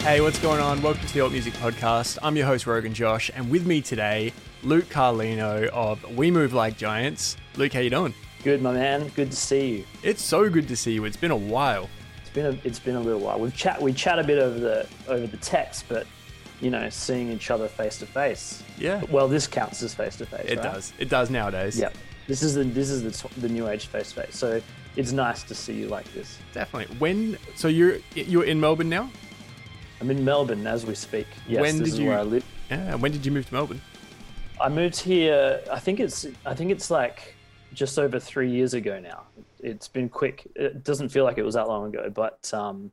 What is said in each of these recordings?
Hey, what's going on? Welcome to the Alt Music Podcast. I'm your host, Roguenjosh, and with me today, Luke Carlino of We Move Like Giants. Luke, how you doing? Good, my man. Good to see you. It's so good to see you. It's been a while. It's been a it's been a little while. We've chat we chat a bit over the over the text, but you know, seeing each other face to face. Yeah. Well, this counts as face to face. It does. It does nowadays. Yeah. This is the this is the the new age face to face. So it's nice to see you like this. Definitely. When so you're you're in Melbourne now? I'm in Melbourne as we speak. Yes, When this did is you- where I live. Yeah. When did you move to Melbourne? I moved here. I think it's. I think it's like just over three years ago now. It's been quick. It doesn't feel like it was that long ago, but um,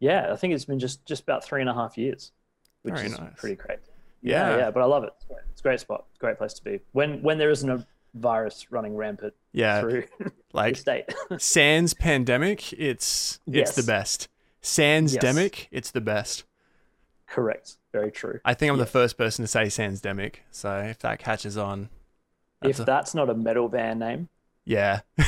yeah, I think it's been just just about three and a half years, which Very is nice. pretty great. Yeah. Yeah, yeah, but I love it. It's a great spot. It's a great place to be. When when there isn't a virus running rampant Yeah. through the Like state. sans pandemic, it's it's the best. Sans Yes. demic, it's the best. Correct. Very true. I think I'm the first person to say sans demic. So if that catches on, if a- that's not a metal band name, yeah. what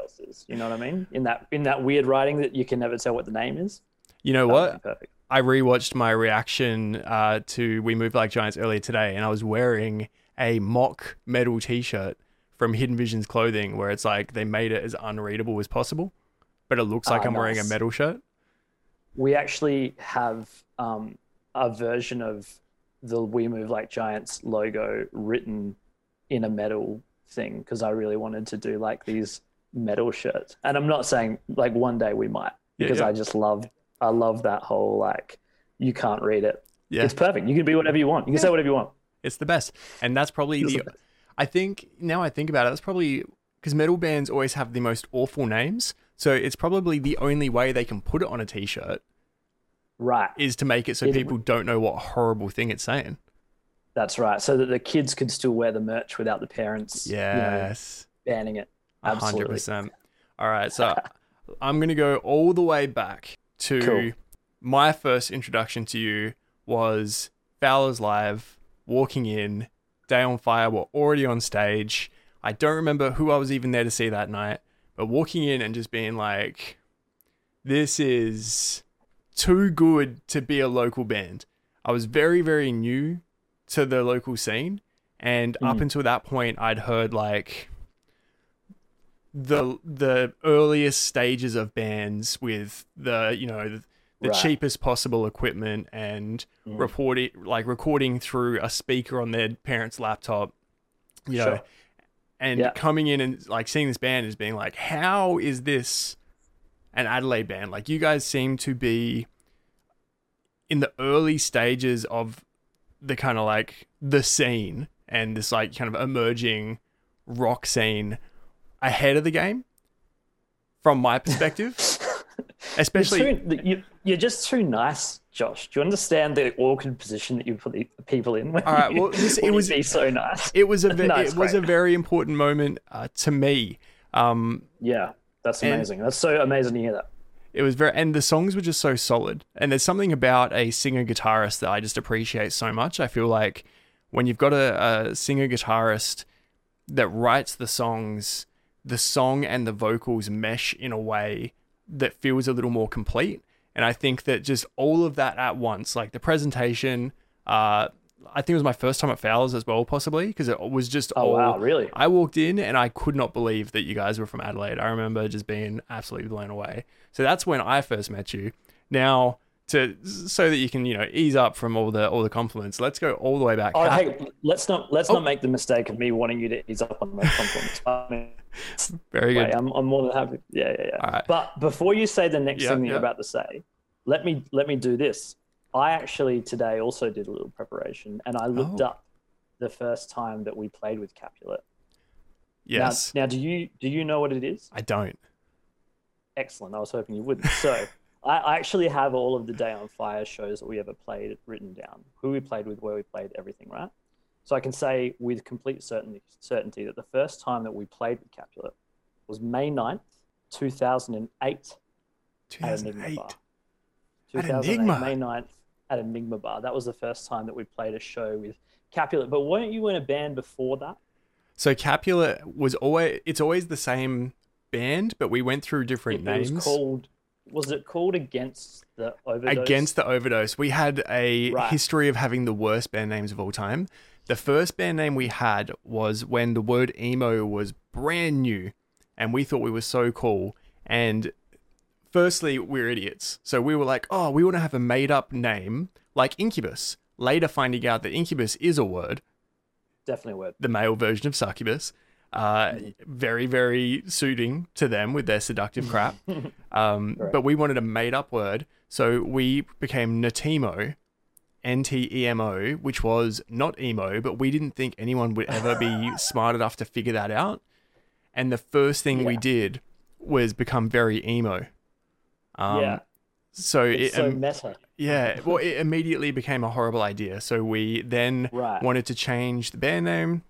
else is? You know what I mean? In that in that weird writing that you can never tell what the name is. You know what? Perfect. I rewatched my reaction uh, to We Move Like Giants earlier today, and I was wearing a mock metal T-shirt from Hidden Visions Clothing, where it's like they made it as unreadable as possible, but it looks like Ah, I'm wearing a metal shirt. We actually have um, a version of the We Move Like Giants logo written in a metal thing because I really wanted to do like these metal shirts. And I'm not saying like one day we might Yeah, because yeah. I just love I love that whole like you can't read it. Yeah, It's perfect. You can be whatever you want. You can say whatever you want. it's the best, and that's probably the. the. I think now I think about it, that's probably because metal bands always have the most awful names, so it's probably the only way they can put it on a T-shirt Right. is to make it so It- people don't know what horrible thing it's saying. That's right. So that the kids can still wear the merch without the parents you know, Yes. banning it. Absolutely. percent. All right, so I'm gonna go all the way back to Cool. my first introduction to you was Fowler's Live, walking in, Day on Fire were already on stage. I don't remember who I was even there to see that night, but walking in and just being like, this is too good to be a local band. I was very, very new to the local scene, and up Mm. until that point, I'd heard like the the earliest stages of bands with the you know the, the Right. cheapest possible equipment and Mm. reporting like recording through a speaker on their parents' laptop, you know, Sure. And Yeah. coming in and like seeing this band is being like, how is this an Adelaide band? Like you guys seem to be in the early stages of the kind of like the scene and this like kind of emerging rock scene ahead of the game from my perspective especially you, you're just too nice, Josh. Do you understand the awkward position that you put the people in? When All right, you- well, this- it was- be so nice. it was a ve- it was a very important moment uh, to me um Yeah, that's amazing. that's so amazing to hear that. it was very and the songs were just so solid and there's something about a singer guitarist that i just appreciate so much i feel like when you've got a, a singer guitarist that writes the songs the song and the vocals mesh in a way that feels a little more complete and i think that just all of that at once like the presentation uh I think it was my first time at Fowler's as well, possibly because it was just Oh all, wow, really? I walked in and I could not believe that you guys were from Adelaide. I remember just being absolutely blown away. So that's when I first met you. Now, to so that you can you know ease up from all the all the compliments, let's go all the way back. Oh, hey, let's not let's Oh. not make the mistake of me wanting you to ease up on those compliments. I mean, Very good. wait, I'm, I'm more than happy. Yeah, yeah, yeah. All right. But before you say the next Yeah, thing that yeah. you're about to say, let me let me do this. I actually today also did a little preparation, and I looked Oh. up the first time that we played with Capulet. yes, Now, now, do you do you know what it is? I don't. Excellent. I was hoping you wouldn't. So, I, actually have all of the Day on Fire shows that we ever played written down. Who we played with, where we played, everything, right? So I can say with complete certainty, certainty that the first time that we played with Capulet was May 9th, 2008 at Enigma 2008. At Enigma? May 9th at Enigma Bar. That was the first time that we played a show with Capulet. But weren't you in a band before that? So Capulet was always it's always the same band, but we went through different It, it was called was it called against the overdose? Against the overdose, we had a Right. history of having the worst band names of all time. The first band name we had was when the word emo was brand new, and we thought we were so cool. And firstly, we're idiots. So we were like, oh, we want to have a made up name like Incubus. Later, finding out that Incubus is a word, definitely a word. the male version of succubus. Uh, very, very suiting to them with their seductive crap. Um, but we wanted a made up word. So we became Natemo, N T E M O, which was not emo, but we didn't think anyone would ever be smart enough to figure that out. And the first thing we did was become very emo. Um, yeah, So it's it, so um, meta. yeah, well, it immediately became a horrible idea. So we then Right. wanted to change the band name.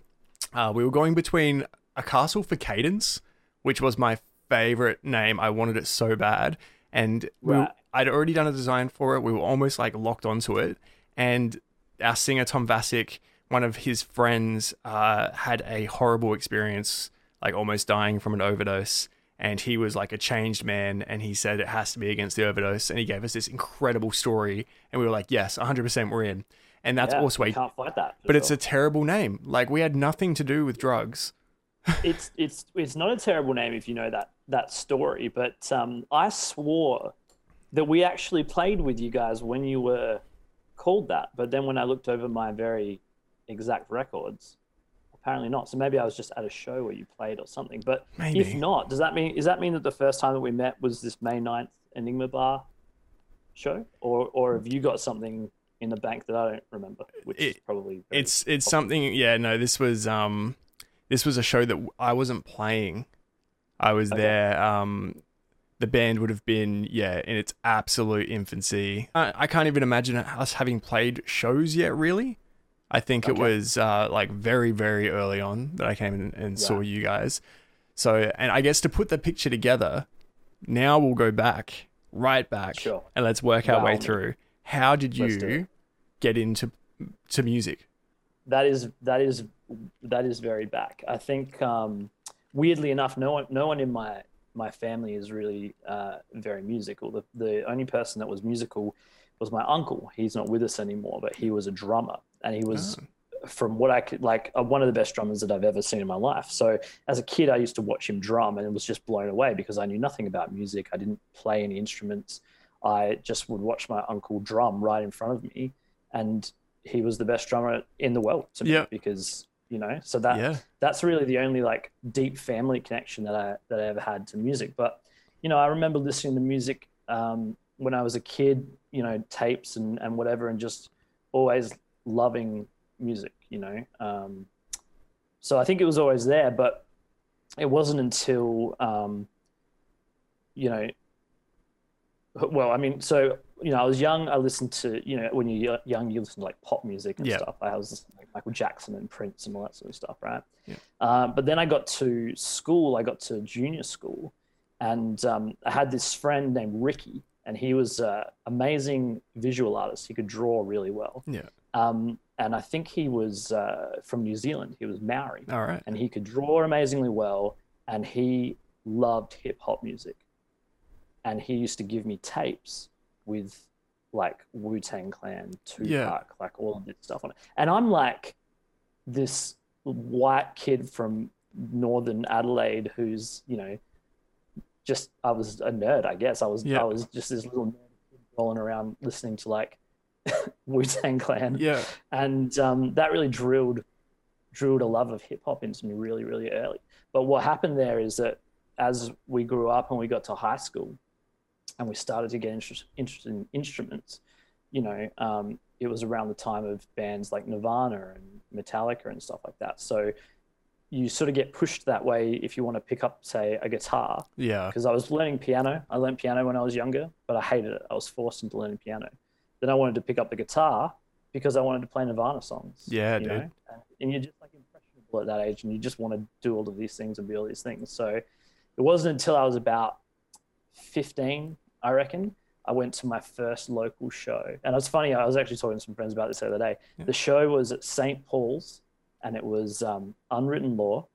Uh, we were going between A Castle for Cadence, which was my favorite name. I wanted it so bad. And we, Right. I'd already done a design for it. We were almost like locked onto it. And our singer, Tom Vasic, one of his friends, uh, had a horrible experience, like almost dying from an overdose. And he was like a changed man. And he said it has to be against the overdose. And he gave us this incredible story. And we were like, yes, 100% we're in. And that's yeah, also you a can't fight that. but it's a terrible name. Like we had nothing to do with drugs. it's it's it's not a terrible name if you know that that story. But um, I swore that we actually played with you guys when you were called that. But then when I looked over my very exact records, apparently not. So maybe I was just at a show where you played or something. But if not, does that mean does that mean that the first time that we met was this May 9th Enigma Bar show, or or have you got something in the bank that I don't remember, which is probably It's it's something. Yeah, no, this was um, this was a show that I wasn't playing. I was Okay. there. Um, the band would have been yeah in its absolute infancy. I, I can't even imagine us having played shows yet. Really, I think it was uh, like very very early on that I came in and saw you guys. So and I guess to put the picture together, now we'll go back right back Sure. and let's work our By way through. How did you it. Get into to music? that is that is that is very back. I think um, weirdly enough, no one no one in my my family is really uh, very musical. The the only person that was musical was my uncle. He's not with us anymore, but he was a drummer, and he was. From what I could like, uh, one of the best drummers that I've ever seen in my life. So, as a kid, I used to watch him drum and was just blown away because I knew nothing about music. I didn't play any instruments. I just would watch my uncle drum right in front of me, and he was the best drummer in the world to me Yeah. because you know so that yeah. that's really the only like deep family connection that I that I ever had to music. But you know, I remember listening to music um, when I was a kid. You know, tapes and and whatever, and just always loving music. You know, um, so I think it was always there, but it wasn't until um, you know. Well, I mean, so you know, I was young. I listened to you know when you're young, you listen to like pop music and Yeah. stuff. I was listening to like Michael Jackson and Prince and all that sort of stuff, right? Yeah. Um, but then I got to school. I got to junior school, and um, I had this friend named Ricky, and he was an amazing visual artist. He could draw really well. Yeah. Um, and I think he was uh, from New Zealand. He was Maori, All right. and he could draw amazingly well. And he loved hip hop music, and he used to give me tapes with like Wu Tang Clan, Tupac, Yeah. like all of this stuff on it. And I'm like this white kid from northern Adelaide who's you know just I was a nerd, I guess. I was Yeah. I was just this little nerd rolling around listening to like Wu Tang Clan Yeah. and um, that really drilled drilled a love of hip hop into me really really early. But what happened there is that as we grew up and we got to high school, and we started to get interest, interested in instruments, you know, um, it was around the time of bands like Nirvana and Metallica and stuff like that. So you sort of get pushed that way if you want to pick up, say, a guitar Yeah. because I was learning piano. I learned piano when I was younger, but I hated it. I was forced into learning piano. Then I wanted to pick up the guitar because I wanted to play Nirvana songs. Yeah, you dude. know? And, and you're just like impressionable at that age, and you just want to do all of these things and be all these things. So it wasn't until I was about 15, I reckon, I went to my first local show. And it's funny, I was actually talking to some friends about this the other day. Yeah. The show was at St. Paul's, and it was um, Unwritten Law,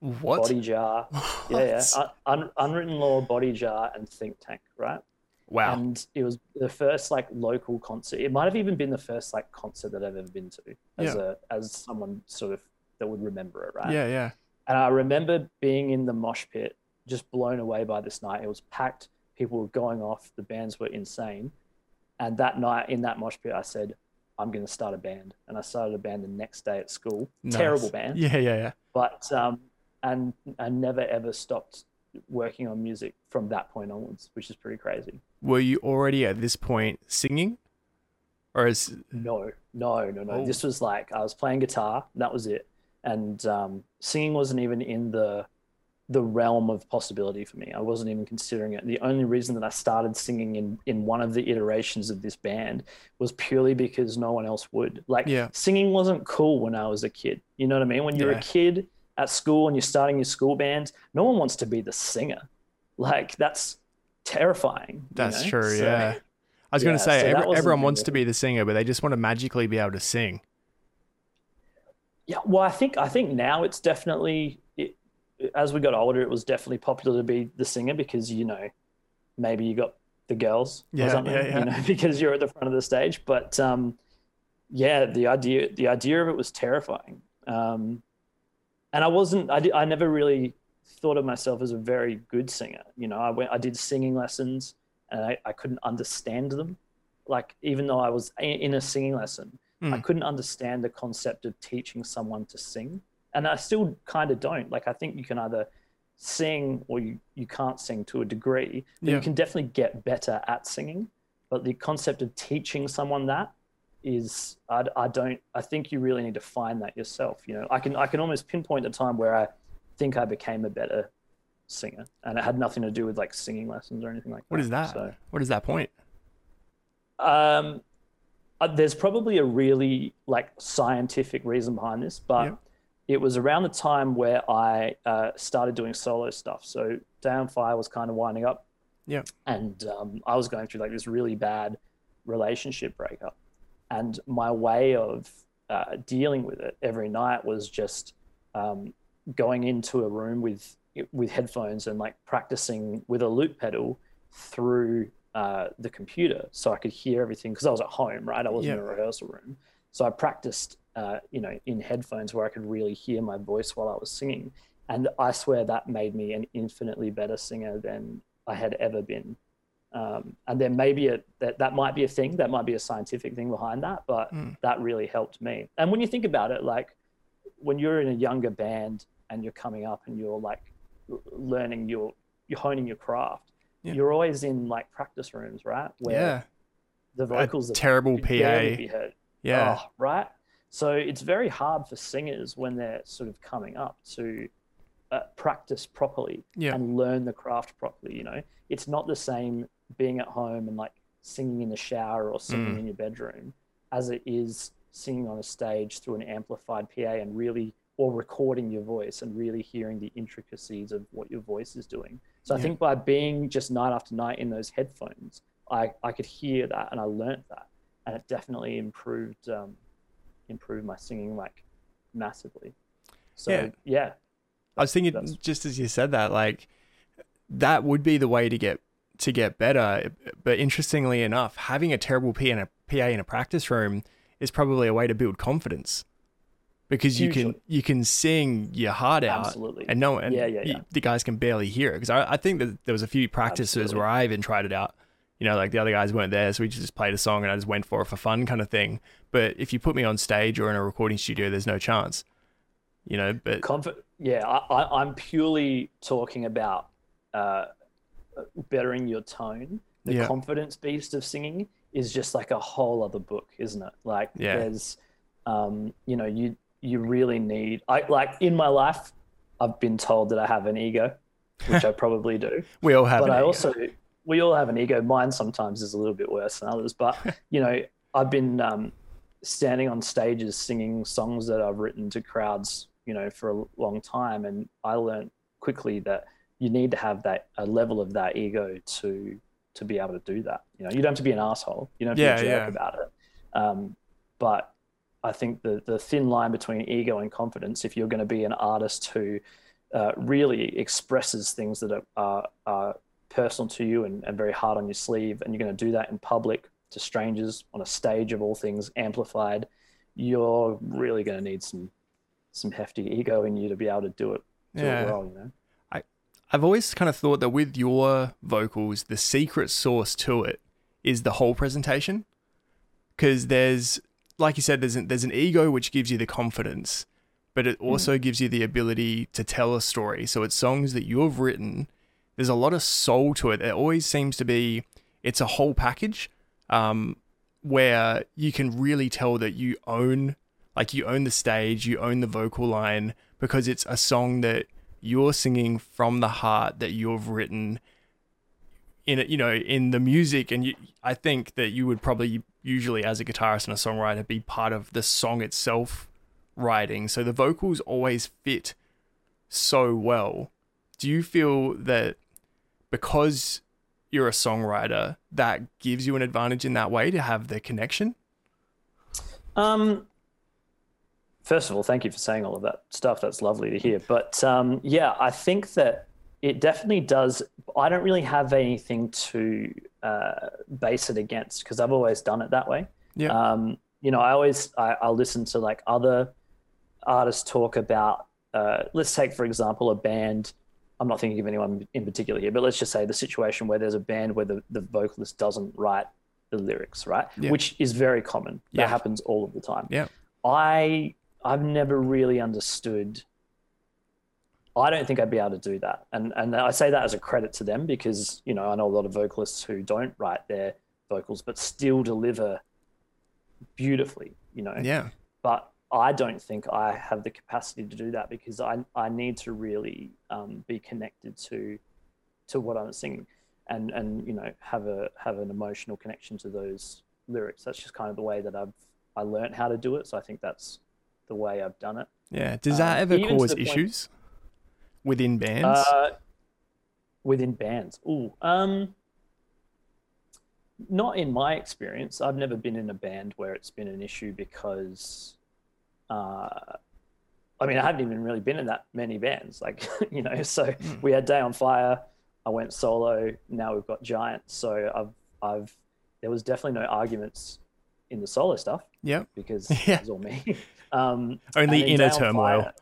What? Bodyjar, yeah, yeah. Un- un- unwritten law, Bodyjar, and Thinktank, right? Wow. And it was the first like local concert. It might have even been the first like concert that I've ever been to as Yeah. a as someone sort of that would remember it, right? yeah, yeah. And I remember being in the mosh pit, just blown away by this night. It was packed. People were going off. The bands were insane. And that night in that mosh pit, I said, I'm going to start a band. And I started a band the next day at school. Nice. Terrible band, Yeah, yeah, yeah. but um, and I never ever stopped working on music from that point onwards, which is pretty crazy. Were you already at this point singing? Or is No, no, no, no. Oh. This was like I was playing guitar. That was it. And um, singing wasn't even in the the realm of possibility for me. I wasn't even considering it. The only reason that I started singing in in one of the iterations of this band was purely because no one else would. Like Yeah. singing wasn't cool when I was a kid. You know what I mean? When you're Yeah. a kid at school and you're starting your school band, no one wants to be the singer. Like that's terrifying. you that's know? true, So- yeah. I was going to say so every, everyone wants to be the singer, but they just want to magically be able to sing. Yeah, well, I think I think now it's definitely it, as we got older, it was definitely popular to be the singer because you know maybe you got the girls Yeah, or something, yeah, yeah. you know, because you're at the front of the stage. But um, yeah, the idea the idea of it was terrifying, um, and I wasn't. I, di- I never really thought of myself as a very good singer. You know, I went I did singing lessons and I, I couldn't understand them. Like even though I was in, a singing lesson, I Mm. couldn't understand the concept of teaching someone to sing. And I still kind of don't. Like, I think you can either sing or you, you can't sing to a degree, but Yeah. you can definitely get better at singing. But the concept of teaching someone that is, I, I don't, I think you really need to find that yourself. You know, I can, I can almost pinpoint a time where I think I became a better singer and it had nothing to do with like singing lessons or anything like What that. is that? So, What is that point? um, uh, there's probably a really like scientific reason behind this, but Yep. It was around the time where I uh, started doing solo stuff. So Day on Fire was kind of winding up, Yeah. and um, I was going through like this really bad relationship breakup, and my way of uh, dealing with it every night was just um, going into a room with with headphones and like practicing with a loop pedal through uh, the computer so I could hear everything because I was at home, right? I wasn't in a rehearsal room. So I practiced, uh, you know, in headphones where I could really hear my voice while I was singing. And I swear that made me an infinitely better singer than I had ever been. Um, and there maybe a that that might be a thing, that might be a scientific thing behind that, but Mm. that really helped me. And when you think about it, like when you're in a younger band and you're coming up and you're like learning your you're honing your craft, Yeah. you're always in like practice rooms, right? Where yeah. the vocals are terrible PA. be heard. Yeah. Oh, right. So it's very hard for singers when they're sort of coming up to uh, practice properly Yeah. and learn the craft properly. You know, it's not the same being at home and like singing in the shower or singing Mm. in your bedroom as it is singing on a stage through an amplified PA and really or recording your voice and really hearing the intricacies of what your voice is doing. So I think by being just night after night in those headphones, I, I could hear that and I learnt that and it definitely improved um, improved my singing like massively. So Yeah. yeah, I was thinking just as you said that, like that would be the way to get to get better. But interestingly enough, having a terrible PA in a PA in a practice room is probably a way to build confidence because you can you can sing your heart out absolutely. and no and Yeah, yeah, you- the guys can barely hear it because I, I think that there was a few practices Absolutely. where I even tried it out. You know, like the other guys weren't there, so we just played a song and I just went for it for fun, kind of thing. But if you put me on stage or in a recording studio, there's no chance. You know, but Conf- yeah, I, I, I'm purely talking about uh, bettering your tone. The Yeah. confidence beast of singing is just like a whole other book, isn't it? Like Yeah. there's, um, you know, you you really need. I like in my life, I've been told that I have an ego, which I probably do. we all have. but I ego. also we all have an ego. Mine sometimes is a little bit worse than others, but you know, I've been um, standing on stages singing songs that I've written to crowds, you know, for a long time, and I learned quickly that you need to have that a level of that ego to to be able to do that. You know, you don't have to be an asshole. You don't have to be a jerk yeah. about it. Um, but I think the the thin line between ego and confidence, if you're going to be an artist who uh, really expresses things that are, are, are personal to you and, and very hard on your sleeve, and you're going to do that in public to strangers on a stage of all things, amplified, you're really going to need some some hefty ego in you to be able to do it, do Yeah. it well. You know. I, I've always kind of thought that with your vocals, the secret sauce to it is the whole presentation. Because there's, like you said, there's an, there's an ego which gives you the confidence, but it hmm. also gives you the ability to tell a story. So it's songs that you've written. There's a lot of soul to it. It always seems to be, it's a whole package um, where you can really tell that you own, like you own the stage, you own the vocal line because it's a song that you're singing from the heart that you've written in it, you know, in the music. And you, I think that you would probably usually, as a guitarist and a songwriter, be part of the song itself writing. So the vocals always fit so well. Do you feel that because you're a songwriter, that gives you an advantage in that way to have the connection? Um, first of all, thank you for saying all of that stuff. That's lovely to hear. But um, yeah, I think that it definitely does. I don't really have anything to uh, base it against because I've always done it that way. Yeah. Um, you know, I always I, I'll listen to like other artists talk about. Uh, let's take for example a band. I'm not thinking of anyone in particular here, but let's just say the situation where there's a band where the, the vocalist doesn't write the lyrics, right? Yeah. Which is very common. That Yeah. happens all of the time. Yeah. I I've never really understood. I don't think I'd be able to do that, and and I say that as a credit to them because you know I know a lot of vocalists who don't write their vocals but still deliver beautifully, you know. Yeah. But I don't think I have the capacity to do that because I I need to really um, be connected to to what I'm singing, and and you know have a have an emotional connection to those lyrics. That's just kind of the way that I've I learned how to do it. So I think that's the way I've done it. Yeah. Does that Um, ever cause the point- issues within bands? Uh, within bands, ooh, um, not in my experience. I've never been in a band where it's been an issue because, uh, I mean, I haven't even really been in that many bands. Like, you know, so Hmm. we had Day on Fire. I went solo. Now we've got Giant. So I've, I've, there was definitely no arguments in the solo stuff yep. because Yeah. it was all me. Um, Only inner turmoil. Fire-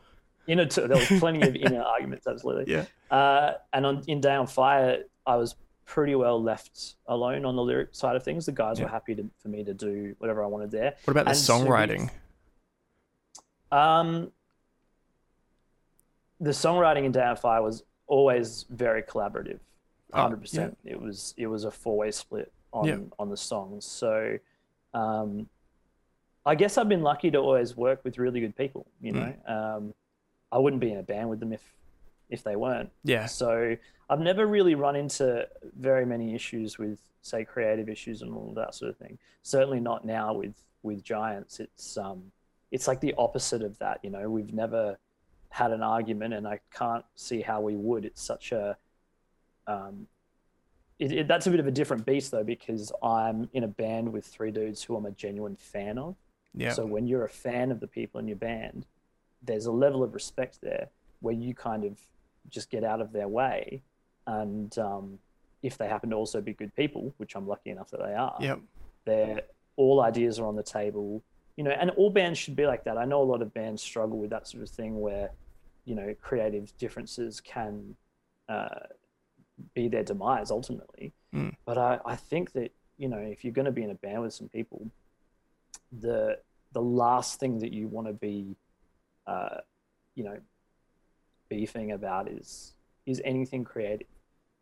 inner, there was plenty of inner arguments, absolutely. Yeah. Uh, and on in Day on Fire, I was pretty well left alone on the lyric side of things. The guys Yeah. were happy to, for me to do whatever I wanted there. What about the And so songwriting? Um, the songwriting in Day on Fire was always very collaborative. Oh, Hundred percent. It was it was a four way split on Yeah. on the songs. So, um, I guess I've been lucky to always work with really good people. You know, Hmm. um, I wouldn't be in a band with them if if they weren't. Yeah. So I've never really run into very many issues with, say, creative issues and all that sort of thing. Certainly not now with with Giants. It's um, it's like the opposite of that. You know, we've never had an argument, and I can't see how we would. It's such a um, it, it, that's a bit of a different beast though, because I'm in a band with three dudes who I'm a genuine fan of. Yeah. So when you're a fan of the people in your band, there's a level of respect there where you kind of just get out of their way, and um, if they happen to also be good people, which I'm lucky enough that they are, Yep. they're all ideas are on the table, you know, and all bands should be like that. I know a lot of bands struggle with that sort of thing where, you know, creative differences can uh, be their demise ultimately. Mm. But I, I think that you know, if you're going to be in a band with some people, the the last thing that you want to be, uh, you know, beefing about is is anything creative.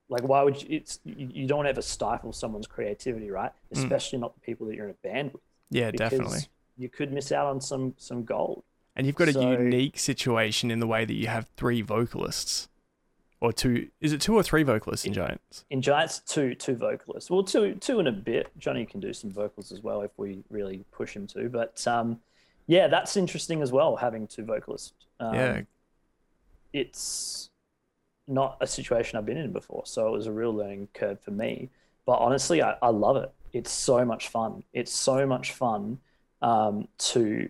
Like, why would you? It's you, don't ever stifle someone's creativity, right? Mm. Especially not the people that you're in a band with. Yeah, definitely. You could miss out on some some gold. And you've got a unique situation in the way that you have three vocalists. Or two is it two or three vocalists in Giants? In Giants, two two vocalists. Well, two two and a bit. Johnny can do some vocals as well if we really push him to. But um, yeah, that's interesting as well. Having two vocalists. Um, yeah. it's not a situation I've been in before, so it was a real learning curve for me. But honestly, I, I love it. It's so much fun. It's so much fun um, to.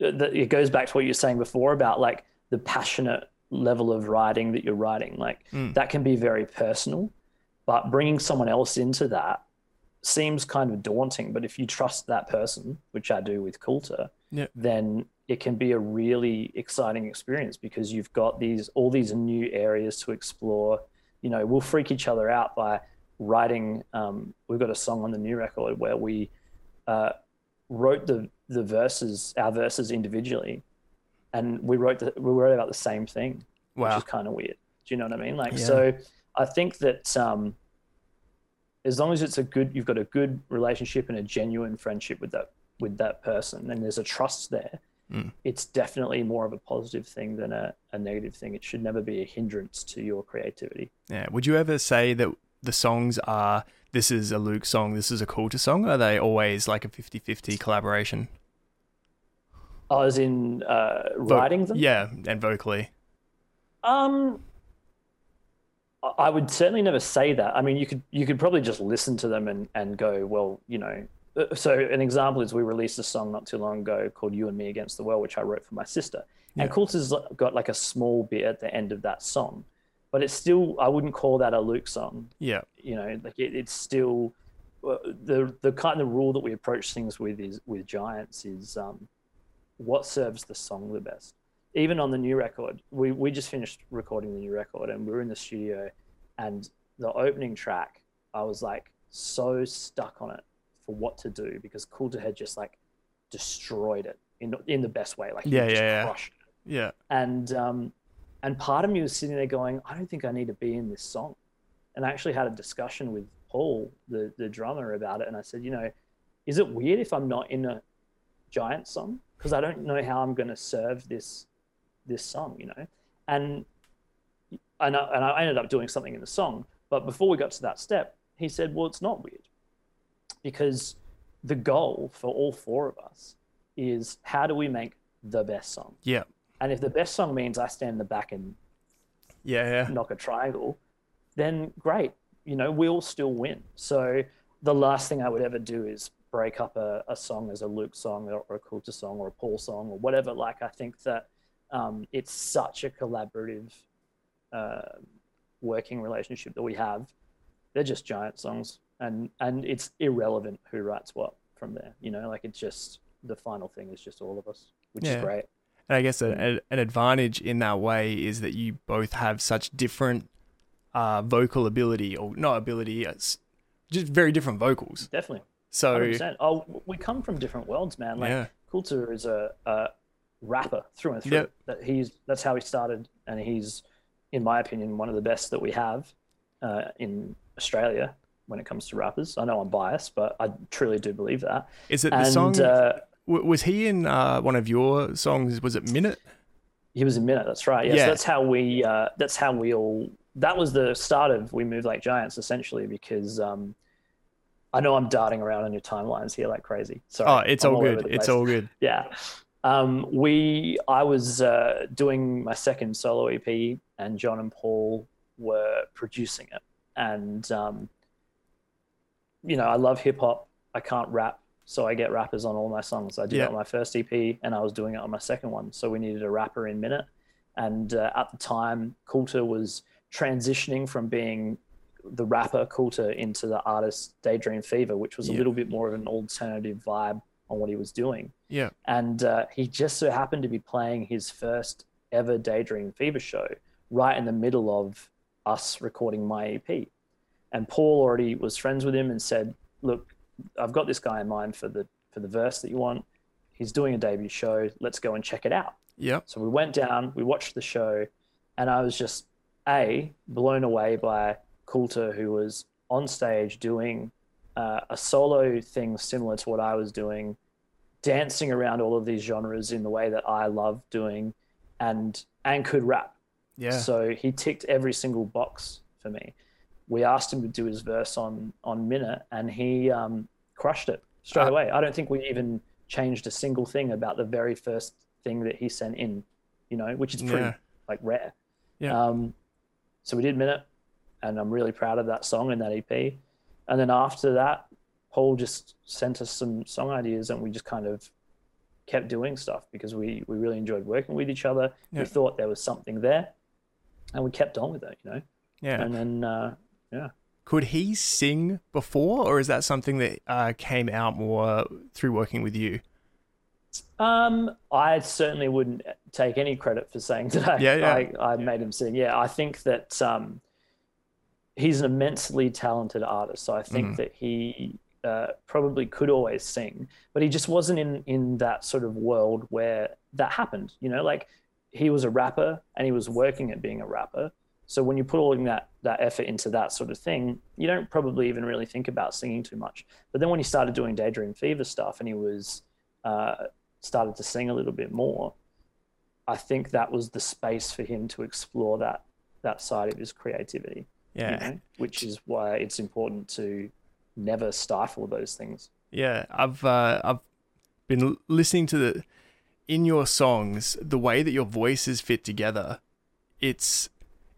that It goes back to what you were saying before about like the passionate level of writing that you're writing. Like Mm. that can be very personal, but bringing someone else into that seems kind of daunting. But if you trust that person, which I do with Coulter, Yeah. then it can be a really exciting experience because you've got these all these new areas to explore. You know, we'll freak each other out by writing. Um, we've got a song on the new record where we uh, wrote the the verses, our verses individually, and we wrote the, we wrote about the same thing, which is kind of weird. Do you know what I mean? Like, Yeah. so I think that um, as long as it's a good, you've got a good relationship and a genuine friendship with that with that person, and there's a trust there, Mm. it's definitely more of a positive thing than a, a negative thing. It should never be a hindrance to your creativity. Yeah. Would you ever say that the songs are this is a Luke song, this is a Coulter song? Are they always like a 50-50 collaboration? Oh, as in uh, Vo- writing them? Yeah, and vocally. Um, I- I would certainly never say that. I mean, you could you could probably just listen to them and and go, well, you know. uh, So an example is we released a song not too long ago called "You and Me Against the World," which I wrote for my sister. Yeah. And Coulter's got like a small bit at the end of that song, but it's still I wouldn't call that a Luke song. Yeah. You know, like it, it's still uh, the the kind of rule that we approach things with is with Giants is um, what serves the song the best even on the new record, we, we just finished recording the new record and we were in the studio and the opening track, I was like so stuck on it for what to do because Coulter had just like destroyed it in in the best way. Like he Yeah, just yeah, yeah. it. Yeah. And um and part of me was sitting there going, I don't think I need to be in this song. And I actually had a discussion with Paul, the the drummer, about it. And I said, you know, is it weird if I'm not in a giant song? Because I don't know how I'm going to serve this this song, you know. And and I, and I ended up doing something in the song. But before we got to that step, he said, well, it's not weird because the goal for all four of us is how do we make the best song? Yeah. And if the best song means I stand in the back and Yeah. Yeah. knock a triangle, then great. You know, we'll still win. So the last thing I would ever do is break up a, a song as a Luke song or, or a Coulter song or a Paul song or whatever. Like, I think that um, it's such a collaborative uh, working relationship that we have. They're just giant songs, and and it's irrelevant who writes what from there. You know, like it's just the final thing is just all of us, which Yeah. is great. And I guess a, a, an advantage in that way is that you both have such different uh, vocal ability, or not ability, it's just very different vocals. Definitely. So 100%. Oh, we come from different worlds, man. Like Yeah. Coulter is a, a rapper through and through. Yep. That he's that's how he started, and he's, in my opinion, one of the best that we have uh, in Australia when it comes to rappers. I know I'm biased, but I truly do believe that. is it the song? uh, w- was he in uh, one of your songs? Was it Minute? he was in Minute. That's right. Yes, Yeah. that's how we. Uh, that's how we all. That was the start of We Move Like Giants, essentially, because. Um, I know I'm darting around on your timelines here like crazy. Sorry. Oh, it's I'm all good. It's all good. yeah um, we i was uh, doing my second solo ep and john and paul were producing it and um, you know i love hip-hop i can't rap so i get rappers on all my songs i did Yeah. it on my first ep and i was doing it on my second one so we needed a rapper in minute and uh, at the time coulter was transitioning from being the rapper coulter into the artist daydream fever which was a little bit more of an alternative vibe on what he was doing Yeah. and uh, he just so happened to be playing his first ever Daydream Fever show right in the middle of us recording my EP. And Paul already was friends with him and said, "Look, I've got this guy in mind for the for the verse that you want. He's doing a debut show. Let's go and check it out." Yeah. So we went down, we watched the show, and I was just a blown away by Coulter, who was on stage doing uh, a solo thing similar to what I was doing, dancing around all of these genres in the way that I love doing, and and could rap. Yeah. So he ticked every single box for me. We asked him to do his verse on on minute, and he um, crushed it straight Uh, away. I don't think we even changed a single thing about the very first thing that he sent in, you know, which is pretty Yeah. like rare. Yeah. Um, so we did minute, and I'm really proud of that song and that EP. And then after that, Paul just sent us some song ideas, and we just kind of kept doing stuff because we we really enjoyed working with each other. Yeah. We thought there was something there, and we kept on with it, you know. Yeah. And then uh, yeah, could he sing before, or is that something that uh, came out more through working with you? Um, I certainly wouldn't take any credit for saying that I, Yeah, yeah. I, I made him sing. Yeah, I think that um, he's an immensely talented artist. So I think Mhm. that he uh, probably could always sing, but he just wasn't in in that sort of world where that happened. You know, like he was a rapper and he was working at being a rapper. So when you put all that that effort into that sort of thing, you don't probably even really think about singing too much. But then when he started doing Daydream Fever stuff and he was uh, started to sing a little bit more, I think that was the space for him to explore that that side of his creativity. you Yeah, know, which is why it's important to never stifle those things. yeah. I've uh, I've been listening to the in your songs the way that your voices fit together. It's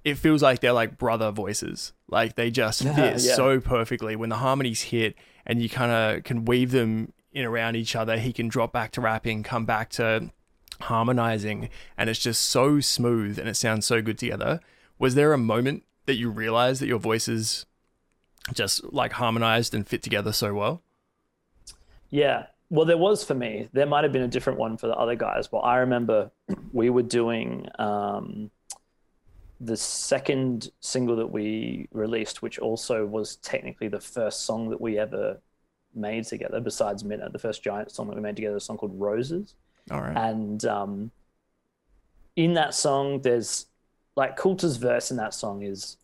it feels like they're like brother voices. Like they just fit Yeah. so perfectly when the harmonies hit and you kind of can weave them in around each other. He can drop back to rapping, come back to harmonizing, and it's just so smooth and it sounds so good together. Was there a moment that you realized that your voices just like harmonized and fit together so well? Yeah. Well, there was for me. There might have been a different one for the other guys, but I remember we were doing um, the second single that we released, which also was technically the first song that we ever made together, besides Minute, the first giant song that we made together, a song called Roses. All right. And um, in that song, there's like Coulter's verse in that song is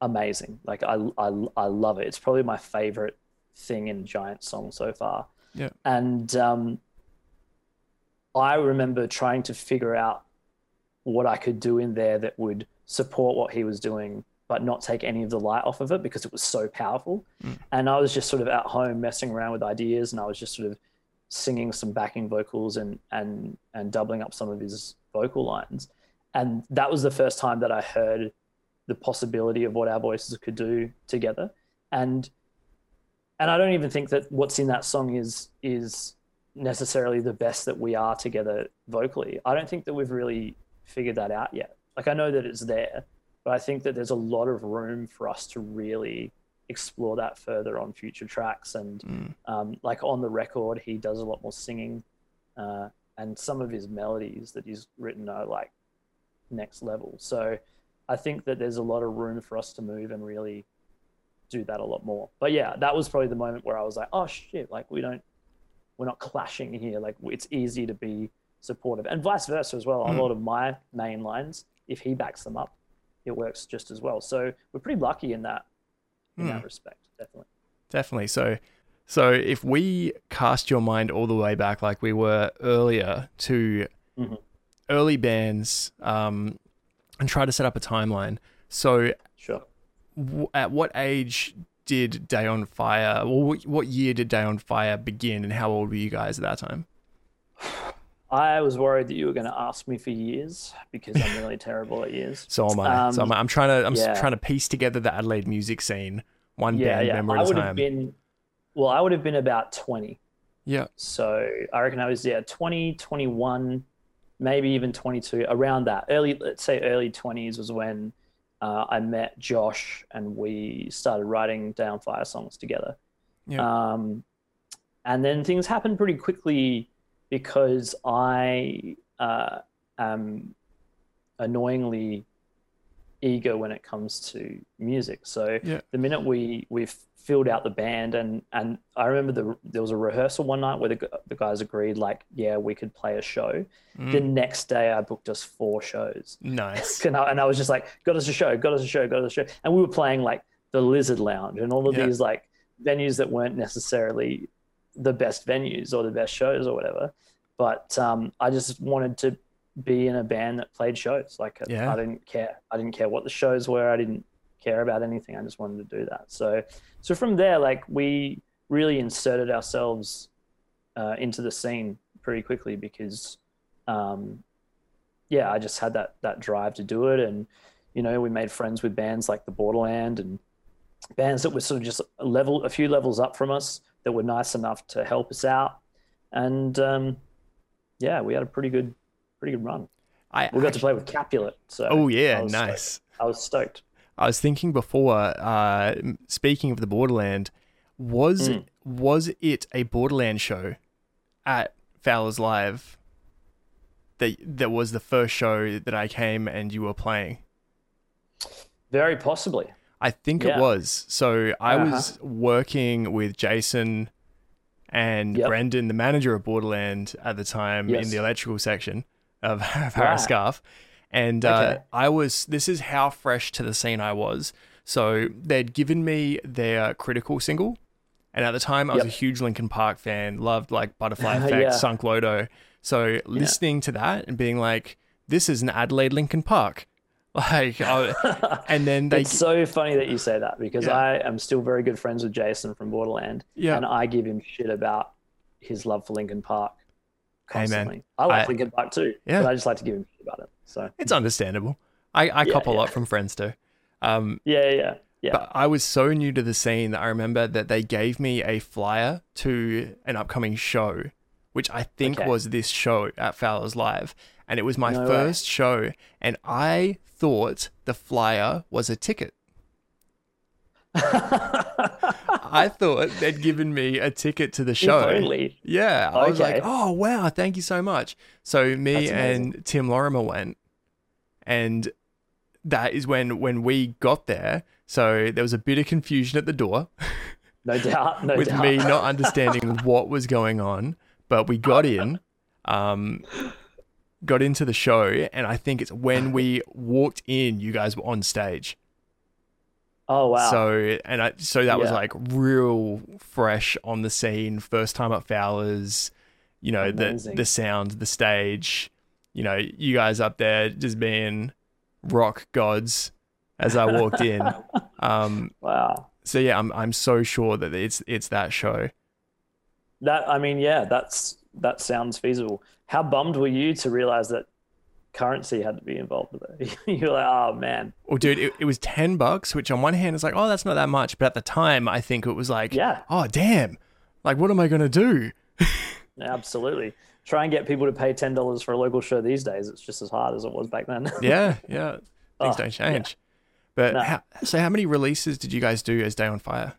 amazing. Like I, I, I love it. It's probably my favorite thing in a Giant song so far. Yeah. And um, I remember trying to figure out what I could do in there that would support what he was doing, but not take any of the light off of it because it was so powerful. Mm. And I was just sort of at home messing around with ideas, and I was just sort of singing some backing vocals and and and doubling up some of his vocal lines. And that was the first time that I heard the possibility of what our voices could do together. And and I don't even think that what's in that song is is necessarily the best that we are together vocally. I don't think that we've really figured that out yet. Like I know that it's there, but I think that there's a lot of room for us to really explore that further on future tracks. And Mm. um, like on the record, he does a lot more singing, uh, and some of his melodies that he's written are like next level. So I think that there's a lot of room for us to move and really do that a lot more. But yeah, that was probably the moment where I was like, oh shit, like we don't, we're not clashing here. Like it's easy to be supportive, and vice versa as well. Mm. A lot of my main lines, if he backs them up, it works just as well. So we're pretty lucky in that, in Mm. that respect, definitely. Definitely. So, so if we cast your mind all the way back, like we were earlier, to Mhm. early bands, um, and try to set up a timeline. So, Sure. w- at what age did Day on Fire, or wh- what year did Day on Fire begin, and how old were you guys at that time? I was worried that you were going to ask me for years because I'm really terrible at years. So am I. so Um, I'm, I'm trying to, I'm yeah. trying to piece together the Adelaide music scene, one Yeah, band yeah. member I at a would have time. been, well, I would have been about 20. yeah. So I reckon I was, yeah, 20, 21, maybe even 22, around that. Early, let's say early 20s was when uh, I met Josh and we started writing Day on Fire songs together. Yeah. Um, and then things happened pretty quickly because I uh, am annoyingly eager when it comes to music. So Yeah. the minute we we filled out the band and and I remember the there was a rehearsal one night where the, the guys agreed like yeah we could play a show. Mm, The next day I booked us four shows. nice. And I, and I was just like, got us a show, got us a show, got us a show. And we were playing like the Lizard Lounge and all of Yeah. these like venues that weren't necessarily the best venues or the best shows or whatever. But um, I just wanted to be in a band that played shows. Like Yeah. I didn't care. I didn't care what the shows were. I didn't care about anything. I just wanted to do that. So so from there, like we really inserted ourselves uh, into the scene pretty quickly because um, yeah, I just had that that drive to do it, and you know, we made friends with bands like the Borderland and bands that were sort of just a level, a few levels up from us that were nice enough to help us out, and um, yeah, we had a pretty good, pretty good run. I We got to play with Capulet, so Oh yeah, I nice. stoked. I was stoked. I was thinking before, uh, speaking of the Borderland, was Mm. was it a Borderland show at Fowler's Live that that was the first show that I came and you were playing? Very possibly. I think Yeah. it was. So I Uh-huh. was working with Jason and Yep. Brendan, the manager of Borderland at the time, in the electrical section of, of. Harris Scarfe. And uh, Okay. I was, this is how fresh to the scene I was. So they'd given me their critical single. And at the time, I was Yep. a huge Linkin Park fan, loved like Butterfly Effect, Yeah. Sunk Loto. So listening to that and being like, this is an Adelaide Linkin Park. Like, I, and then they, it's so funny that you say that because Yeah. I am still very good friends with Jason from Borderland, yeah. and I give him shit about his love for Linkin Park Hey, man. constantly. I like I- Linkin Park too, Yeah. but I just like to give him shit about it. So It's understandable. I, I Yeah, cop a yeah. lot from friends too. Um, yeah, yeah, yeah. But I was so new to the scene that I remember that they gave me a flyer to an upcoming show, which I think Okay. was this show at Fowler's Live. And it was my No way. first show. And I thought the flyer was a ticket. I thought they'd given me a ticket to the If show. only. Yeah, I was like, oh wow, thank you so much. So me and Tim Lorimar went, and that is when when we got there. So there was a bit of confusion at the door No doubt. No with doubt. me not understanding what was going on, but we got in, um, got into the show, and I think it's when we walked in, you guys were on stage. oh wow. So and I so that was like real fresh on the scene, first time at Fowler's, you know, the the sound, the stage, you know, you guys up there just being rock gods as I walked in. Um wow. so yeah, I'm I'm so sure that it's it's that show. That I mean, yeah, that's that sounds feasible. How bummed were you to realize that currency had to be involved with it? You're like, oh man, Well, dude, it, it was ten bucks, which on one hand is like, oh, that's not that much, but at the time, I think it was like, yeah, oh, damn, like what am I gonna do? absolutely. Try and get people to pay ten dollars for a local show these days. It's just as hard as it was back then. Yeah, yeah, things Oh, don't change. But No. how, so, how many releases did you guys do as Day on Fire?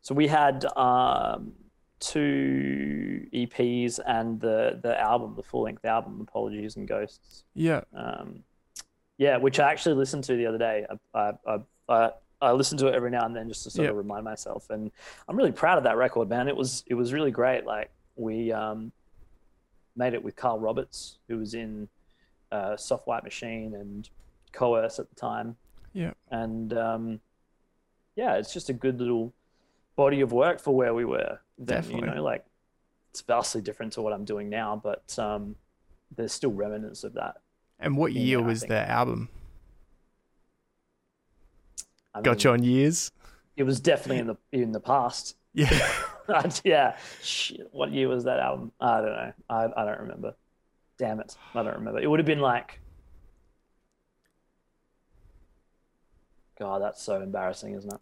So we had um, two EPs and the the album, the full length album, Apologies and Ghosts. Yeah, Um, yeah, which I actually listened to the other day. I I, I, I, listen to it every now and then just to sort Yeah. of remind myself, and I'm really proud of that record, man. It was it was really great. Like we um, made it with Carl Roberts, who was in uh, Soft White Machine and Coerce at the time. Yeah. and um, yeah, it's just a good little body of work for where we were. Definitely. You know, like it's vastly different to what I'm doing now, but um, there's still remnants of that. and what year was the album? I Got mean, you on years. It was definitely in the in the past. Yeah, yeah. Shit, what year was that album? I don't know. I, I don't remember. Damn it. I don't remember. It would have been like. God, that's so embarrassing, isn't it?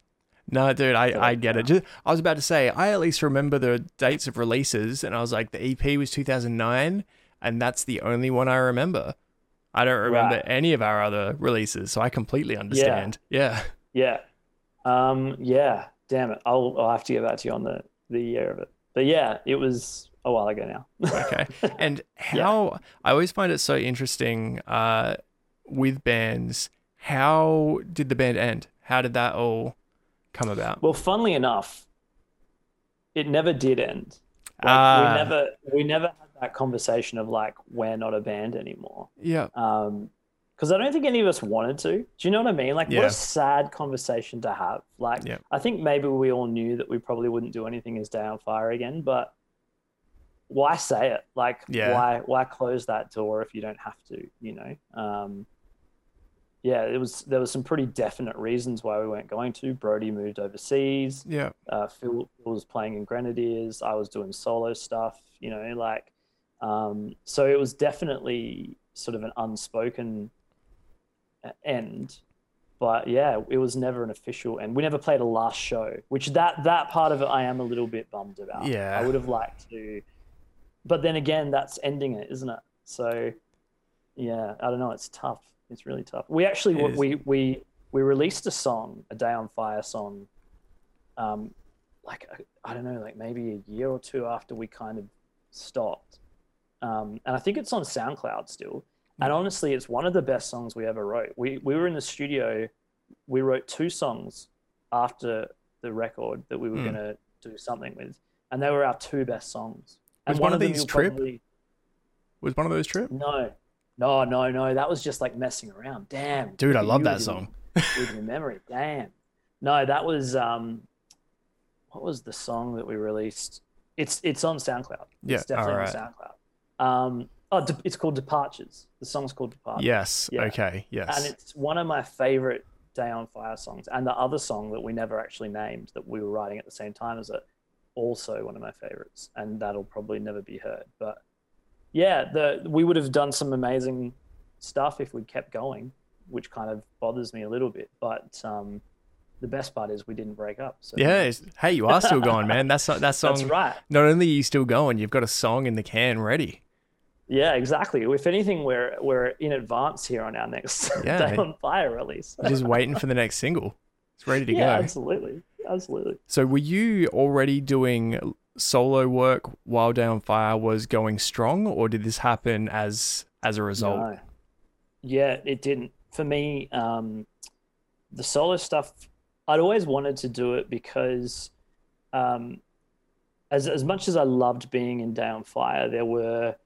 No, dude, I, I get it. Just, I was about to say, I at least remember the dates of releases, and I was like, the EP was 2009, and that's the only one I remember. I don't remember Right. any of our other releases, so I completely understand. Yeah. Yeah. Yeah. Um, yeah. Damn it. I'll, I'll have to get back to you on the, the year of it. But yeah, it was a while ago now. okay. And how I always find it so interesting uh, with bands. How did the band end? How did that all come about? Well, funnily enough, it never did end. Like, Ah. we never we never had that conversation of like we're not a band anymore. Yeah. Um, because I don't think any of us wanted to. Do you know what I mean? Like, what a sad conversation to have. Like, Yeah. I think maybe we all knew that we probably wouldn't do anything as Day on Fire again, but why say it? Like, Yeah. why why close that door if you don't have to? You know? Um, yeah, it was there was some pretty definite reasons why we weren't going to. Brody moved overseas. Yeah. Uh, Phil, Phil was playing in Grenadiers. I was doing solo stuff. You know, like um, so it was definitely sort of an unspoken uh, end. But yeah, it was never an official end. We never played a last show, which that that part of it I am a little bit bummed about. Yeah. I would have liked to, but then again, that's ending it, isn't it? So yeah, I don't know. It's tough. It's really tough. We actually It is. we we we released a song, a Day on Fire song, um, like I don't know, like maybe a year or two after we kind of stopped, um, and I think it's on SoundCloud still. And honestly, it's one of the best songs we ever wrote. We we were in the studio, we wrote two songs after the record that we were Mm. gonna do something with, and they were our two best songs. And Was one of them these Trip? probably- Was one of those trip? no, no, no, no. That was just like messing around. Damn, Dude, I love that song. With your memory. Damn. No, that was um, what was the song that we released? It's it's on SoundCloud. Yeah, it's definitely alright. on SoundCloud. Um, oh, De- it's called Departures. The song's called Departures. Yes. Yeah. Okay. Yes. and it's one of my favorite Day on Fire songs. And the other song that we never actually named that we were writing at the same time as it, also one of my favorites. And that'll probably never be heard. But yeah, the we would have done some amazing stuff if we'd kept going, which kind of bothers me a little bit. But um, the best part is we didn't break up. So yeah. it's- Hey, you are still going, man. That's that song. that's right. Not only are you still going, you've got a song in the can ready. Yeah, exactly. If anything, we're we're in advance here on our next Yeah. Day on Fire release. Just waiting for the next single. It's ready to yeah, go. absolutely, absolutely. So were you already doing solo work while Day on Fire was going strong, or did this happen as as a result? No. Yeah, it didn't. For me, um, the solo stuff, I'd always wanted to do it because, um, as as much as I loved being in Day on Fire, there were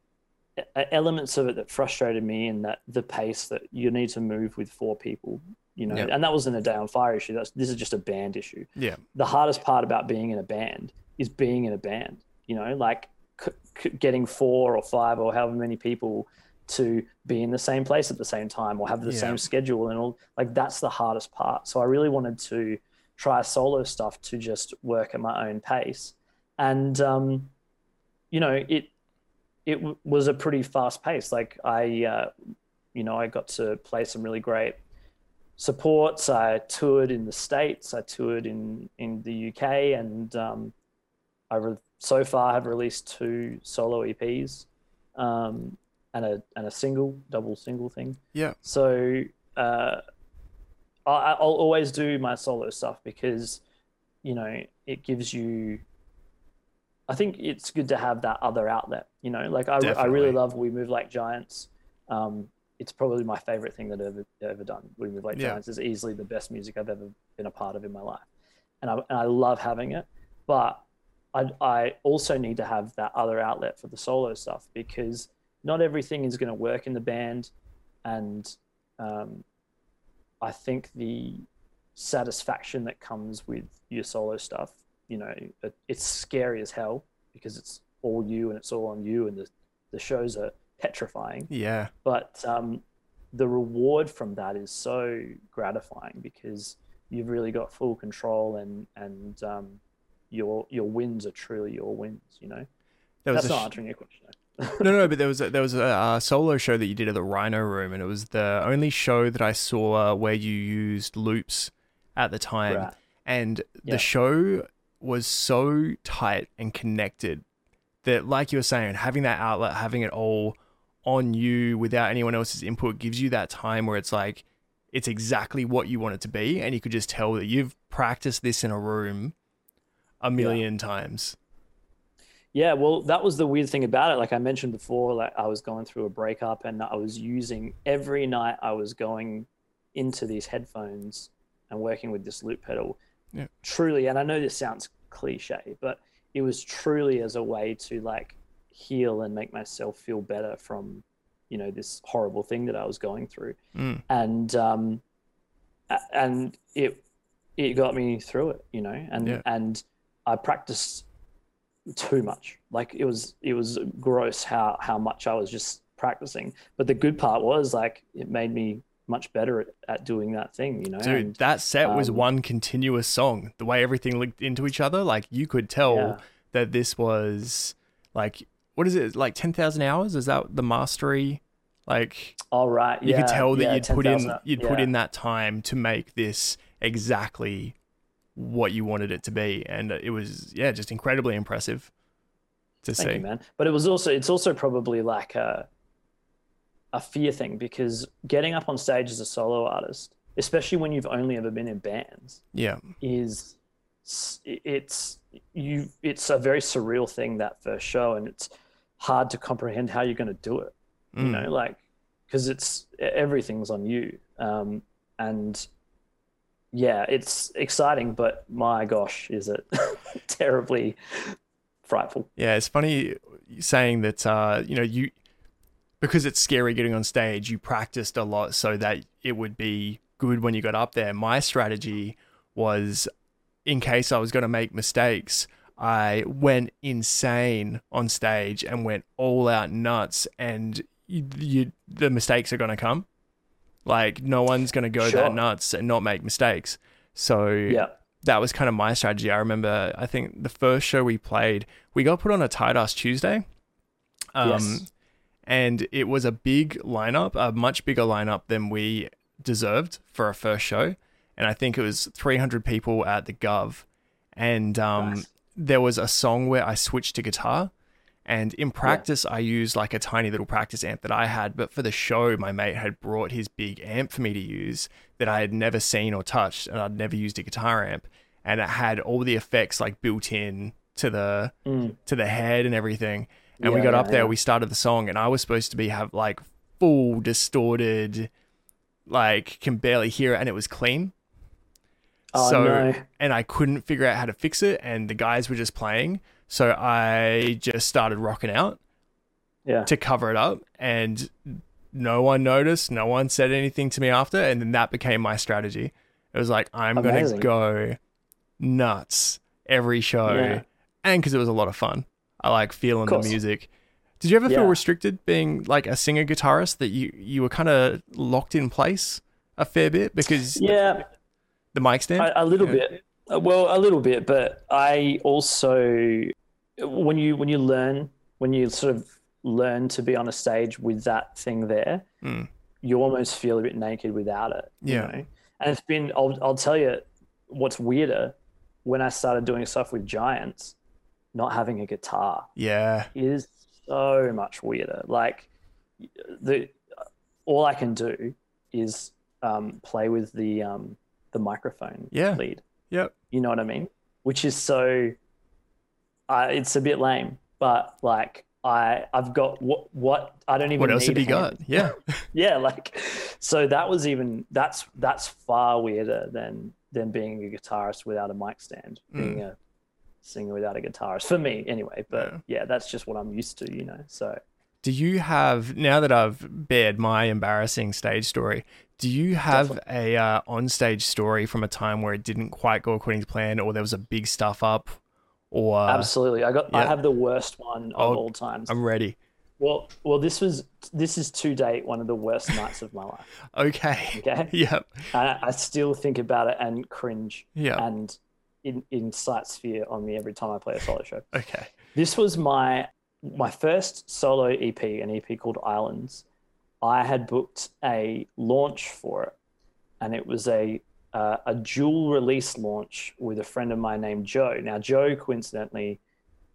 elements of it that frustrated me in that the pace that you need to move with four people, you know, Yeah. and that wasn't a Day on Fire issue. That's this is just a band issue Yeah. the hardest part about being in a band is being in a band you know like c- c- getting four or five or however many people to be in the same place at the same time or have the Yeah. same schedule and all like that's the hardest part so i really wanted to try solo stuff to just work at my own pace and um you know it it w- was a pretty fast pace like i uh you know i got to play some really great supports. I toured in the states. I toured in in the UK, and um, I re- so far have released two solo EPs um, and a and a single, double single thing. Yeah. So uh, I, I'll always do my solo stuff because you know it gives you. I think it's good to have that other outlet. You know, like I, I really love We Move Like Giants. Um, it's probably my favorite thing that I've ever, ever done. We Move Like Yeah. Giants is easily the best music I've ever been a part of in my life, and I and I love having it. But I I also need to have that other outlet for the solo stuff because not everything is going to work in the band, and um, I think the satisfaction that comes with your solo stuff, you know, it, it's scary as hell because it's all you and it's all on you, and the the shows are petrifying Yeah. but um, the reward from that is so gratifying because you've really got full control and and um, your your wins are truly your wins. You know, There was that's not sh- answering your question. no, no, but there was a, there was a uh, solo show that you did at the Rhino Room, and it was the only show that I saw where you used loops at the time, Right. and Yeah. the show was so tight and connected that, like you were saying, having that outlet, having it all on you without anyone else's input gives you that time where it's like it's exactly what you want it to be, and you could just tell that you've practiced this in a room a million times. Yeah, well, that was the weird thing about it. Like I mentioned before, like I was going through a breakup and I was using every night I was going into these headphones and working with this loop pedal. Yeah. Truly, and I know this sounds cliche, but it was truly as a way to like heal and make myself feel better from, you know, this horrible thing that I was going through. Mm. And um and it it got me through it, you know, and Yeah. and I practiced too much. Like it was it was gross how how much I was just practicing. But the good part was like it made me much better at, at doing that thing, you know. Dude, and, that set was um, one continuous song. The way everything linked into each other, like you could tell Yeah. that this was like what is it? Like ten thousand hours? Is that the mastery? Like all right, you yeah, could tell that yeah, you'd put in you'd put in that time to make this exactly what you wanted it to be, and it was yeah, just incredibly impressive to Thank see. you, man. But it was also it's also probably like a a fear thing because getting up on stage as a solo artist especially when you've only ever been in bands, Yeah. is it's you. It's a very surreal thing that first show, and it's hard to comprehend how you're going to do it. You Mm. know, like because it's everything's on you, um, and yeah, it's exciting, but my gosh, is it terribly frightful? Yeah, it's funny saying that uh, you know, you because it's scary getting on stage, you practiced a lot so that it would be good when you got up there. My strategy was in case I was going to make mistakes, I went insane on stage and went all out nuts and you, you the mistakes are going to come. Like no one's going to go Sure. that nuts and not make mistakes. So Yeah, that was kind of my strategy. I remember, I think the first show we played, we got put on a tight ass Tuesday. Um, Yes. And it was a big lineup, a much bigger lineup than we deserved for a first show. And I think it was 300 people at the Gov. And um, Nice. there was a song where I switched to guitar. And in practice, I used like a tiny little practice amp that I had. But for the show, my mate had brought his big amp for me to use that I had never seen or touched. And I'd never used a guitar amp. And it had all the effects like built in to the Mm. to the head and everything. And we Yeah, got yeah, up there, yeah. we started the song, and I was supposed to be have like full distorted, like can barely hear it, and it was clean. Oh, so no. and I couldn't figure out how to fix it, and the guys were just playing. So I just started rocking out yeah, to cover it up, and no one noticed. No one said anything to me after, and then that became my strategy. It was like I'm gonna go nuts every show, Yeah. and because it was a lot of fun. I like feeling the music. Did you ever feel restricted being like a singer guitarist that you you were kind of locked in place a fair bit because yeah, the mic stand? a, a little Yeah. bit. Well, a little bit, but I also when you when you learn when you sort of learn to be on a stage with that thing there, Mm. you almost feel a bit naked without it. you Yeah. know? and it's been. I'll I'll tell you what's weirder when I started doing stuff with Giants, not having a guitar yeah, is so much weirder. Like the all I can do is um, play with the um, the microphone Yeah. lead. yep, You know what I mean? Which is so. Uh, it's a bit lame, but like I I've got what what I don't even. Know. What else have you got? Yeah, Yeah, like so that was even that's that's far weirder than than being a guitarist without a mic stand, being a singer without a guitarist for me anyway. But Yeah. yeah. that's just what I'm used to, you know. So Do you have now that I've bared my embarrassing stage story? Do you have a uh, on-stage story from a time where it didn't quite go according to plan, or there was a big stuff up, or absolutely, I got I have the worst one of Oh, all times. I'm ready. Well, well, this was this is to date one of the worst nights of my life. Okay. Okay, Yep. I, I still think about it and cringe Yeah. and in in incites fear on me every time I play a solo show. Okay. This was my my first solo EP, an EP called Islands. I had booked a launch for it, and it was a uh, a dual release launch with a friend of mine named Joe. Now, Joe coincidentally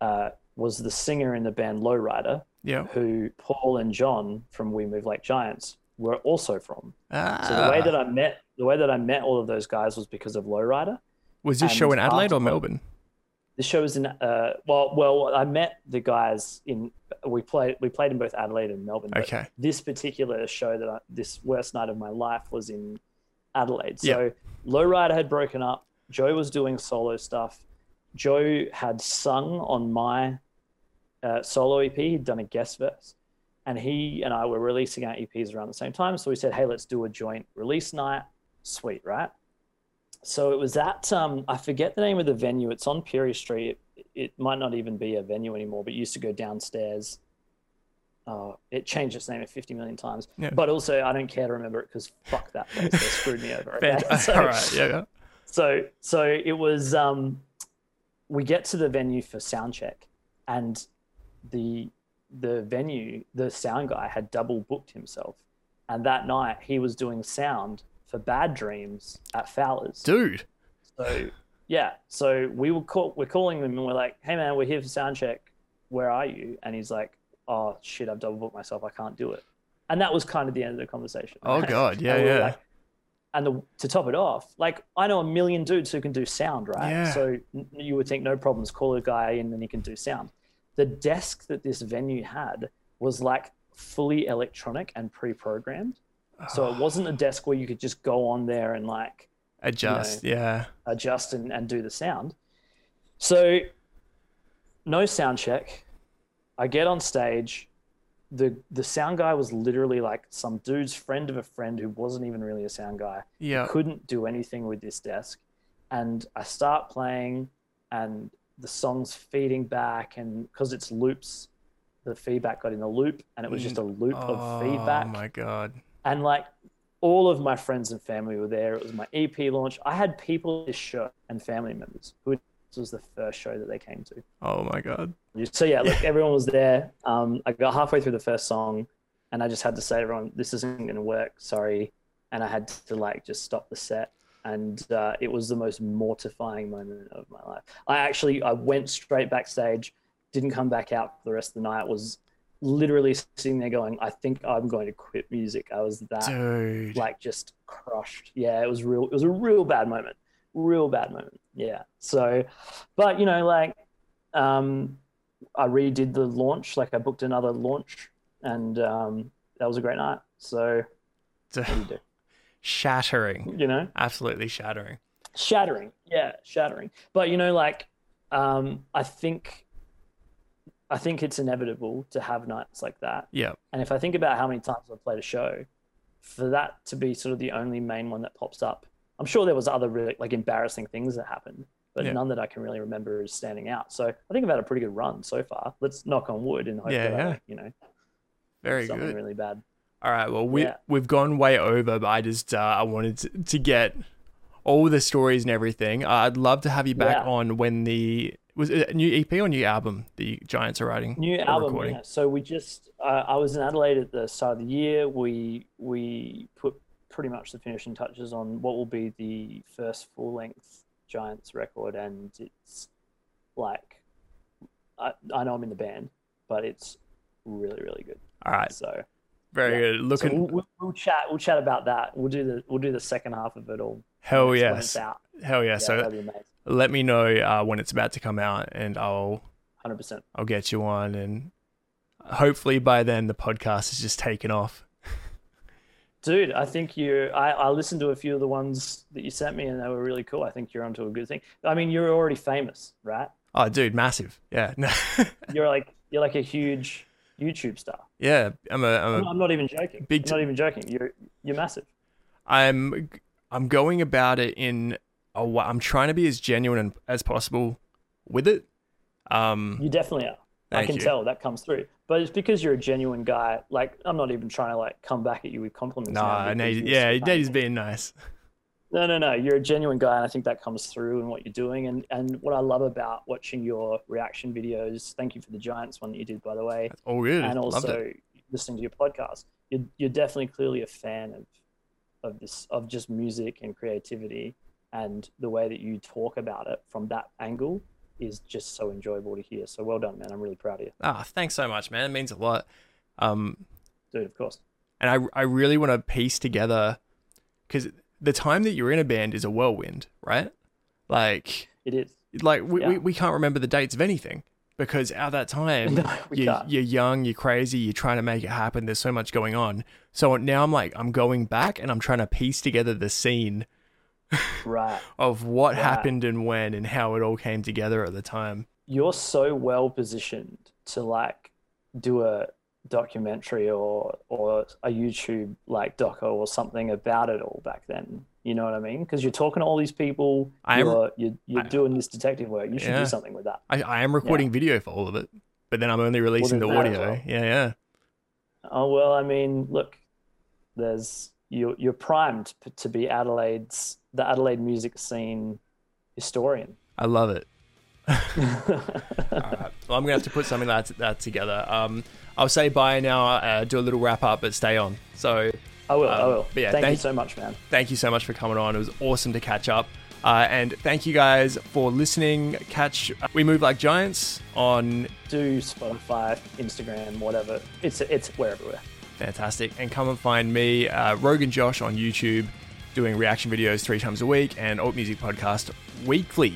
uh, was the singer in the band Lowrider, Yeah. who Paul and John from We Move Like Giants were also from. Ah, So the way that I met the way that I met all of those guys was because of Lowrider. was this show in Adelaide or Melbourne? The show was in uh well well I met the guys in we played we played in both Adelaide and Melbourne. Okay. This particular show that I, this worst night of my life was in Adelaide. Yeah. So Lowrider had broken up. Joe was doing solo stuff. Joe had sung on my uh, solo EP. He'd done a guest verse, and he and I were releasing our EPs around the same time. So we said, "Hey, let's do a joint release night." Sweet, right? So it was at um, I forget the name of the venue. It's on Pirie Street. It, it might not even be a venue anymore, but used to go downstairs. Oh, it changed its name 50 million times. Yeah. But also, I don't care to remember it because fuck that place. They screwed me over. Okay? So- All right. Yeah. yeah. so so it was um we get to the venue for sound check and the the venue the sound guy had double booked himself and that night he was doing sound for Bad Dreems at fowler's Dude. so yeah so we were call, we're calling them and we're like hey man we're here for sound check where are you and he's like oh shit i've double booked myself i can't do it and that was kind of the end of the conversation Oh? God. Yeah. Yeah. like- and the, to top it off, like I know a million dudes who can do sound, right? Yeah. So you would think no problems, call a guy in and he can do sound. The desk that this venue had was like fully electronic and pre-programmed. So it ah. wasn't a desk where you could just go on there and like Adjust. Yeah. adjust and, and do the sound. So no sound check. I get on stage. The the sound guy was literally like some dude's friend of a friend who wasn't even really a sound guy. Yeah. Couldn't do anything with this desk. And I start playing and the song's feeding back and because it's loops, the feedback got in a loop and it was just a mm. loop of oh feedback Oh my god. and like all of my friends and family were there. It was my EP launch. I had people at this show and family members who this was the first show that they came to. Oh my god. So yeah, look, everyone was there. Um, I got halfway through the first song, and I just had to say to everyone, "This isn't going to work. Sorry," and I had to like just stop the set. And uh, it was the most mortifying moment of my life. I actually I went straight backstage, didn't come back out for the rest of the night. Was literally sitting there going, "I think I'm going to quit music." I was that Dude. like just crushed. Yeah, it was real. It was a real bad moment. Real bad moment. Yeah. So, but you know, like, um, I redid the launch. Like, I booked another launch, and um, that was a great night. So, you shattering. You know, Absolutely shattering. shattering. Yeah, shattering. But you know, like, um, I think, I think it's inevitable to have nights like that. Yeah. And if I think about how many times I've played a show, for that to be sort of the only main one that pops up, I'm sure there was other really like embarrassing things that happened, but Yeah. none that I can really remember is standing out. So I think I've had a pretty good run so far. Let's knock on wood and hope Yeah, that. I, you know, Very something good. really bad. All right. Well, we Yeah. we've gone way over, but I just uh, I wanted to, to get all the stories and everything. Uh, I'd love to have you back on when the was it a new EP or new album the Giants are writing. New album. recording? Yeah. So we just, uh, I was in Adelaide at the start of the year. We we put pretty much the finishing touches on what will be the first full length Giants record, and it's like, I, I know I'm in the band, but it's really really good. All right. So, Very yeah. good. so Looking we'll, we'll, we'll chat. We'll chat about that. We'll do the we'll do the second half of it all. hell yes. Hell yeah. Yeah, so that'd be amazing. let me know uh, when it's about to come out, and I'll Hundred percent. I'll get you on, and hopefully by then the podcast is just taken off. Dude, I think you. I, I listened to a few of the ones that you sent me, and they were really cool. I think you're onto a good thing. I mean, you're already famous, right? Oh, dude, massive. Yeah. You're like you're like a huge YouTube star. yeah. I'm a I'm a I'm, not even joking. big t- not even joking. You're you're massive. I'm I'm going about it in a I'm trying to be as genuine as possible with it. Um, You definitely are. I can you. tell that comes through. But it's because you're a genuine guy. Like I'm not even trying to like come back at you with compliments. nah, because yeah, Nate's being nice. No, no, no. You're a genuine guy, and I think that comes through in what you're doing. And and what I love about watching your reaction videos. Thank you for the Giants one that you did, by the way. All good. and also listening to your podcast. You're you're definitely clearly a fan of of this of just music and creativity, and the way that you talk about it from that angle is just so enjoyable to hear. So well done, man. I'm really proud of you, Ah, thanks so much, man. It means a lot. Um, dude. Of course. and I I really want to piece together because the time that you're in a band is a whirlwind, right? Like It is. like we, we, Yeah. we can't remember the dates of anything because at that time No, you, you're young, you're crazy, you're trying to make it happen. There's so much going on. So now I'm like, I'm going back and I'm trying to piece together the scene Right. of what Right. happened and when and how it all came together at the time. You're so well positioned to like do a documentary or or a YouTube like doco or something about it all back then. You know what I mean? Because you're talking to all these people. I am- you're you're, you're I- doing this detective work. You should Yeah. do something with that. I, I am recording video for all of it, but then I'm only releasing the there's that as audio. well. Yeah, yeah. Oh well, I mean, look, there's you you're primed p- to be Adelaide's the Adelaide music scene historian. I love it. All right. Well, I'm gonna have to put something like that, that together. Um, I'll say bye now. Uh, do a little wrap up, but stay on. So I will. I Um, will. yeah, thank, you so much, man. thank you so much for coming on. It was awesome to catch up. Uh, and thank you guys for listening. Catch We Move Like Giants on Do Spotify, Instagram, whatever. It's it's we're everywhere. Fantastic. And come and find me, uh, Roguenjosh on YouTube. Doing reaction videos three times a week and alt music podcast weekly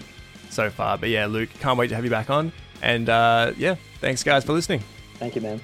so far. But yeah, Luke, can't wait to have you back on. And uh, yeah, thanks guys for listening. Thank you, man.